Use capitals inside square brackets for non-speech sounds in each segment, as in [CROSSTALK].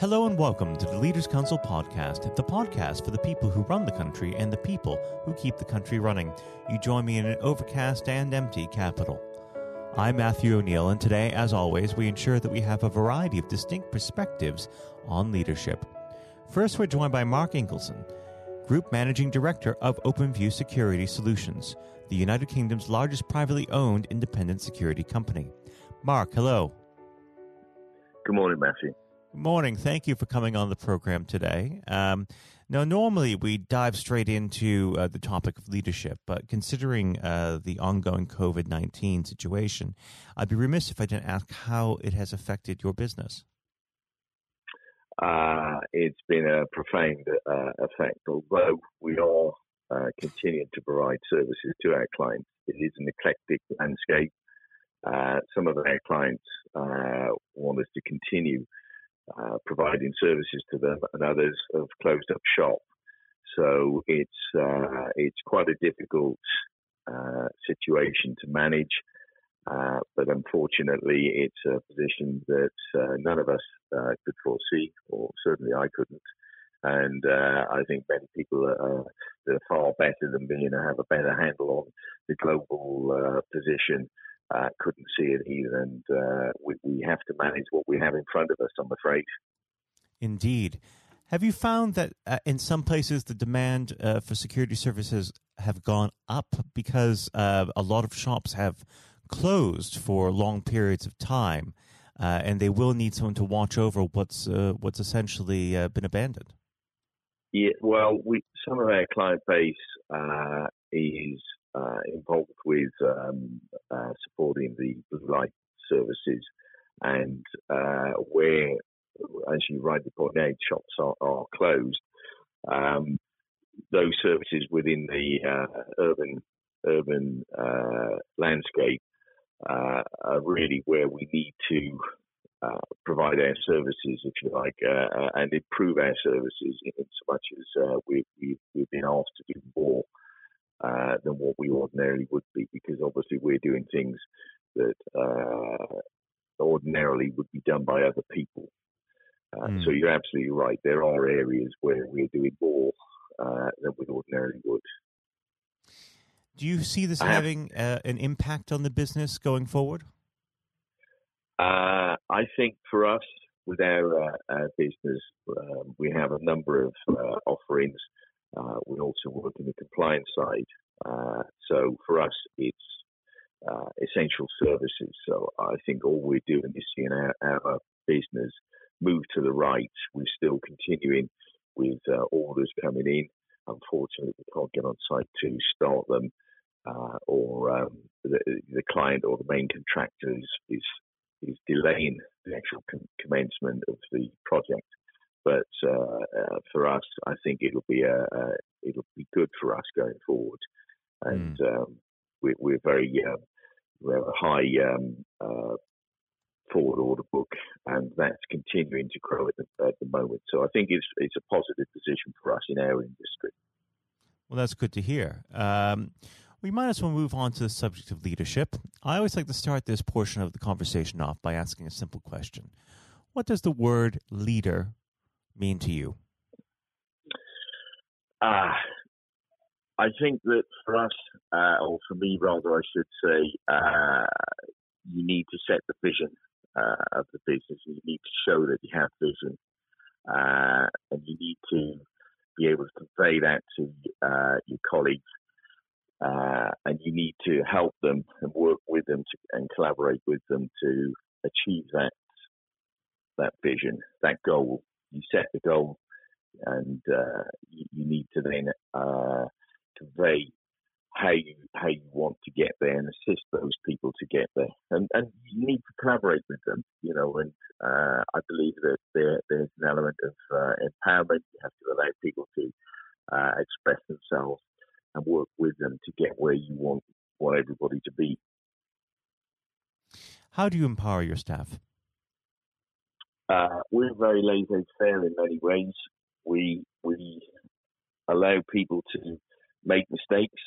Hello and welcome to the Leaders Council podcast, the podcast for the people who run the country and the people who keep the country running. You join me in an overcast and empty capital. I'm Matthew O'Neill, and today, as always, we ensure that we have a variety of distinct perspectives on leadership. First, we're joined by Mark Ingleson, Group Managing Director of OpenView Security Solutions, the United Kingdom's largest privately owned independent security company. Mark, hello. Good morning, Matthew. Morning. Thank you for coming on the program today. Um, now, normally we dive straight into uh, the topic of leadership, but considering uh, the ongoing COVID 19 situation, I'd be remiss if I didn't ask how it has affected your business. Uh, it's been a profound uh, effect, although we are uh, continuing to provide services to our clients. It is an eclectic landscape. Uh, some of our clients want us to continue uh, providing services to them, and others have closed up shop. So it's uh, it's quite a difficult uh, situation to manage. Uh, but unfortunately, it's a position that uh, none of us uh, could foresee, or certainly I couldn't. And I think many people are, are far better than me and have a better handle on the global position uh, couldn't see it either. And uh, we, we have to manage what we have in front of us, I'm afraid. Indeed. Have you found that uh, in some places the demand uh, for security services have gone up because uh, a lot of shops have closed for long periods of time, uh, and they will need someone to watch over what's what's essentially been abandoned? Yeah, well, we some of our client base is uh, involved with um, uh, supporting the light services, and uh, where, as you rightly point out, shops are, are closed. Um, those services within the uh, urban urban uh, landscape are really where we need to uh, provide our services, if you like, uh, and improve our services in so much as uh, we, have been asked to do more uh, than what we ordinarily would be, because obviously we're doing things that uh, ordinarily would be done by other people. Uh, mm. So you're absolutely right. There are areas where we're doing more uh, than we ordinarily would. Do you see this having uh, an impact on the business going forward? Uh, I think for us, with our, our business, um, we have a number of offerings uh, we also work in the compliance side. Uh, so for us, it's uh, essential services. So I think all we're doing is seeing our, our business move to the right. We're still continuing with uh, orders coming in. Unfortunately, we can't get on site to start them, uh, or um, the, the, client or the main contractor is, is, is delaying the actual com- commencement of the project. But uh, uh, for us, I think it'll be a, a, it'll be good for us going forward, and mm. um, we, we're, very uh, we have a high um, uh, forward order book, and that's continuing to grow at the, at the moment. So I think it's it's a positive position for us in our industry. Well, that's good to hear. Um, we might as well move on to the subject of leadership. I always like to start this portion of the conversation off by asking a simple question What does the word leader mean to you? Uh, I think that for us, uh, or for me rather, I should say, uh, you need to set the vision uh, of the business and you need to show that you have vision. Uh, and you need to be able to convey that to uh, your colleagues. and you need to help them and work with them to, and collaborate with them to achieve that that vision, that goal you set the goal, and uh, you, you, need to then uh, convey how you how you want to get there and assist those people to get there. And and you need to collaborate with them, you know. And uh, I believe that there there's an element of uh, empowerment. You have to allow people to uh, express themselves and work with them to get where you want want everybody to be. How do you empower your staff? Uh, we're very laissez-faire in many ways. We we allow people to make mistakes.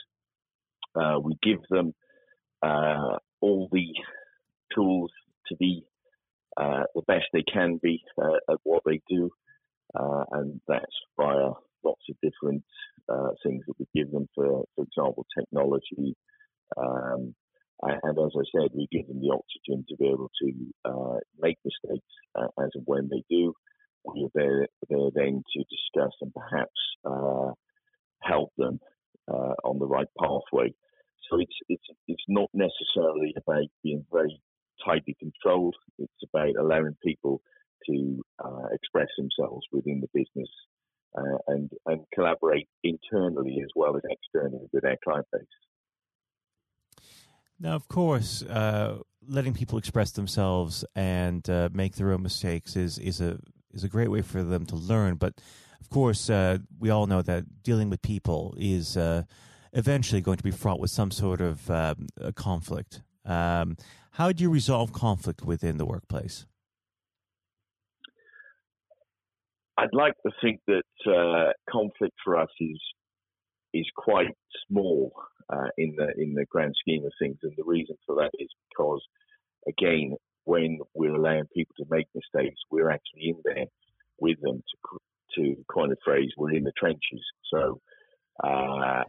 Uh, we give them uh, all the tools to be uh, the best they can be uh, at what they do, and that's via lots of different things that we give them. For, for example, technology. Um, and as I said, we give them the oxygen to be able to uh, make mistakes uh, as and when they do. We are there, there then to discuss and perhaps uh, help them on the right pathway. So it's it's it's not necessarily about being very tightly controlled. It's about allowing people to uh, express themselves within the business uh, and and collaborate internally as well as externally with our client base. Now, of course, uh, letting people express themselves and uh, make their own mistakes is is a is a great way for them to learn. But of course, uh, we all know that dealing with people is uh, eventually going to be fraught with some sort of um, conflict. Um, how do you resolve conflict within the workplace? I'd like to think that uh, conflict for us is is quite small uh, in the in the grand scheme of things, and the reason for that is because, again, when we're allowing people to make mistakes, we're actually in there with them to to coin a phrase, we're in the trenches. So uh,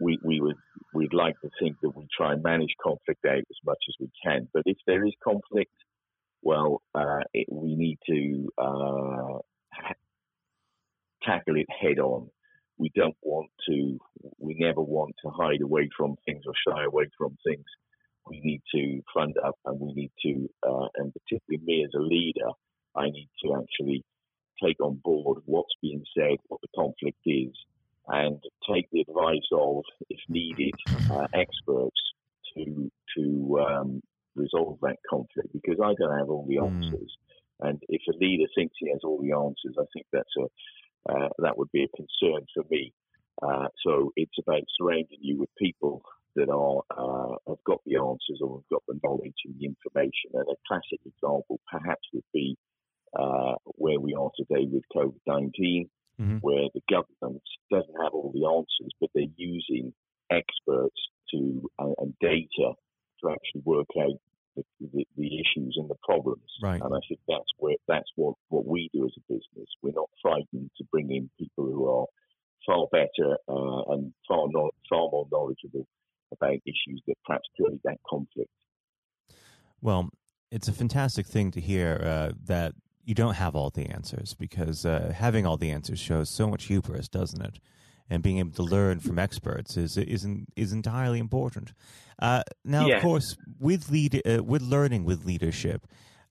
we, we would we'd like to think that we try and manage conflict out as much as we can. But if there is conflict, well, uh, it, we need to uh, tackle it head on. We don't want to. We never want to hide away from things or shy away from things. We need to front up, and we need to, uh, and particularly me as a leader, I need to actually take on board what's being said, what the conflict is, and take the advice of, if needed, uh, experts to to um, resolve that conflict because I don't have all the hmm. answers. Mm. And if a leader thinks he has all the answers, I think that's a uh, that would be a concern for me. Uh, so it's about surrounding you with people that are uh, have got the answers or have got the knowledge and the information. And a classic example perhaps would be uh, where we are today with COVID nineteen mm-hmm. where the government doesn't have all the answers, but they're using experts to uh, and data to actually work out the, the, the, issues and the problems. Right. And I think that's where that's what, what we do as a business. We're not frightened to bring in people who are far better uh, and far not, far more knowledgeable about issues that perhaps create that conflict. Well, it's a fantastic thing to hear uh, that you don't have all the answers because uh, having all the answers shows so much hubris, doesn't it? And being able to learn from experts is is is entirely important. Uh, now, yeah. of course, with lead uh, with learning with leadership,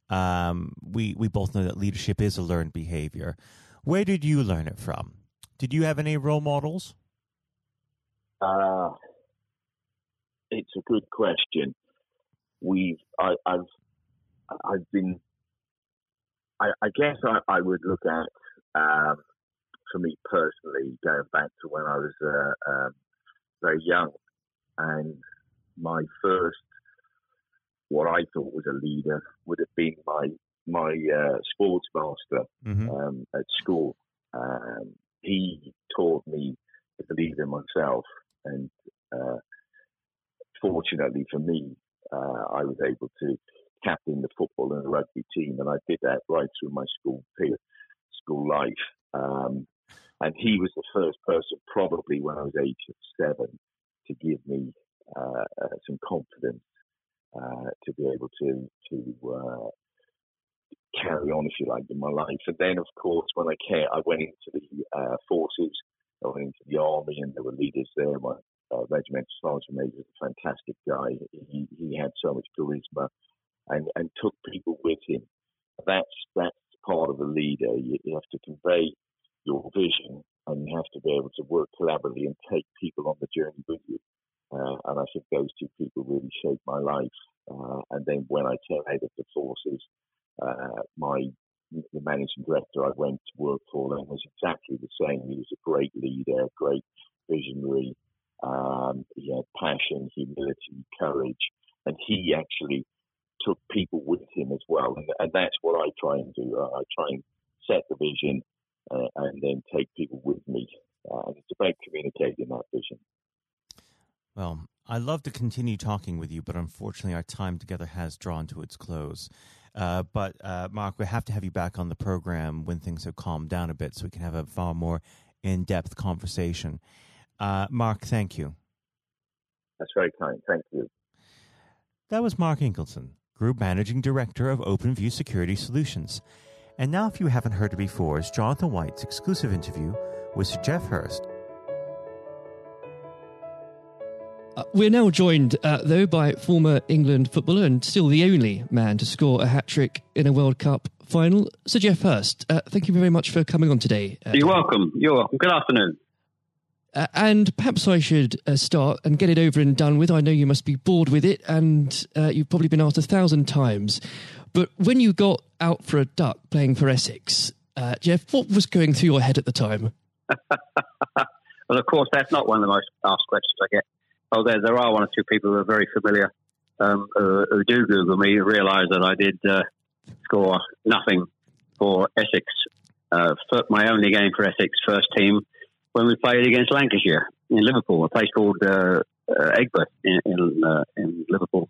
um, we we both know that leadership is a learned behavior. Where did you learn it from? Did you have any role models? Uh, it's a good question. We've I, I've I've been I, I guess I, I, would look at, um, for me personally, going back to when I was uh, um, very young, and my first, what I thought was a leader, would have been my my uh, sports master mm-hmm. um, at school. Um, he taught me to believe in myself, and uh, fortunately for me, uh, I was able to captain the football and the rugby team, and I did that right through my school school life. Um, and he was the first person, probably when I was age of seven, to give me uh, uh, some confidence uh, to be able to to uh, carry on, if you like, in my life. And then, of course, when I came, I went into the uh, forces. I went into the army, and there were leaders there. My uh, regimental sergeant major was a fantastic guy. He, he had so much charisma and, and took people with him. That's that's part of a leader. You, you have to convey your vision, and you have to be able to work collaboratively and take people on the journey with you. Uh, and I think those two people really shaped my life. Uh, and then when I came out of the forces, uh, my the managing director I went to work for then was exactly the same. He was a great leader, great visionary. Um, he had passion, humility, courage, and he actually took people with him as well. And, and that's what I try and do. I try and set the vision uh, and then take people with me. Uh, and it's about communicating that vision. Well, I'd love to continue talking with you, but unfortunately, our time together has drawn to its close. Uh, but uh, Mark, we have to have you back on the program when things have calmed down a bit, so we can have a far more in-depth conversation. Uh, Mark, thank you. That's very kind. Thank you. That was Mark Ingleson, Group Managing Director of OpenView Security Solutions. And now, if you haven't heard it before, is Jonathan White's exclusive interview with Sir Geoff Hurst Uh, we're now joined, uh, though, by former England footballer and still the only man to score a hat trick in a World Cup final, Sir Geoff Hurst. Uh, thank you very much for coming on today. Uh, You're welcome. You're welcome. Good afternoon. Uh, and perhaps I should uh, start and get it over and done with. I know you must be bored with it, and you've probably been asked a thousand times. But when you got out for a duck playing for Essex, Geoff, what was going through your head at the time? [LAUGHS] well, of course, that's not one of the most asked questions I get oh, there, there are one or two people who are very familiar um, who, who, do Google me realise that I did uh, score nothing for Essex. Uh, my only game for Essex first team when we played against Lancashire in Liverpool, a place called uh, uh Aigburth in in, uh, in, Liverpool,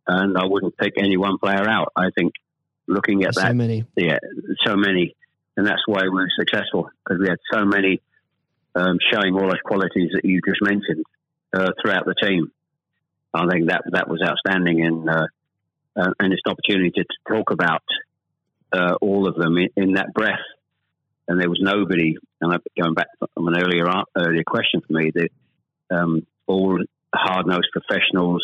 and I wouldn't pick any one player out. I think looking at There's that, so many, yeah, so many, and that's why we were successful because we had so many um, showing all those qualities that you just mentioned uh, throughout the team. I think that that was outstanding, and uh, uh, and it's an opportunity to, to talk about uh, all of them in, in, that breath. And there was nobody, and going back from an earlier earlier question for me, that um, all hard nosed professionals,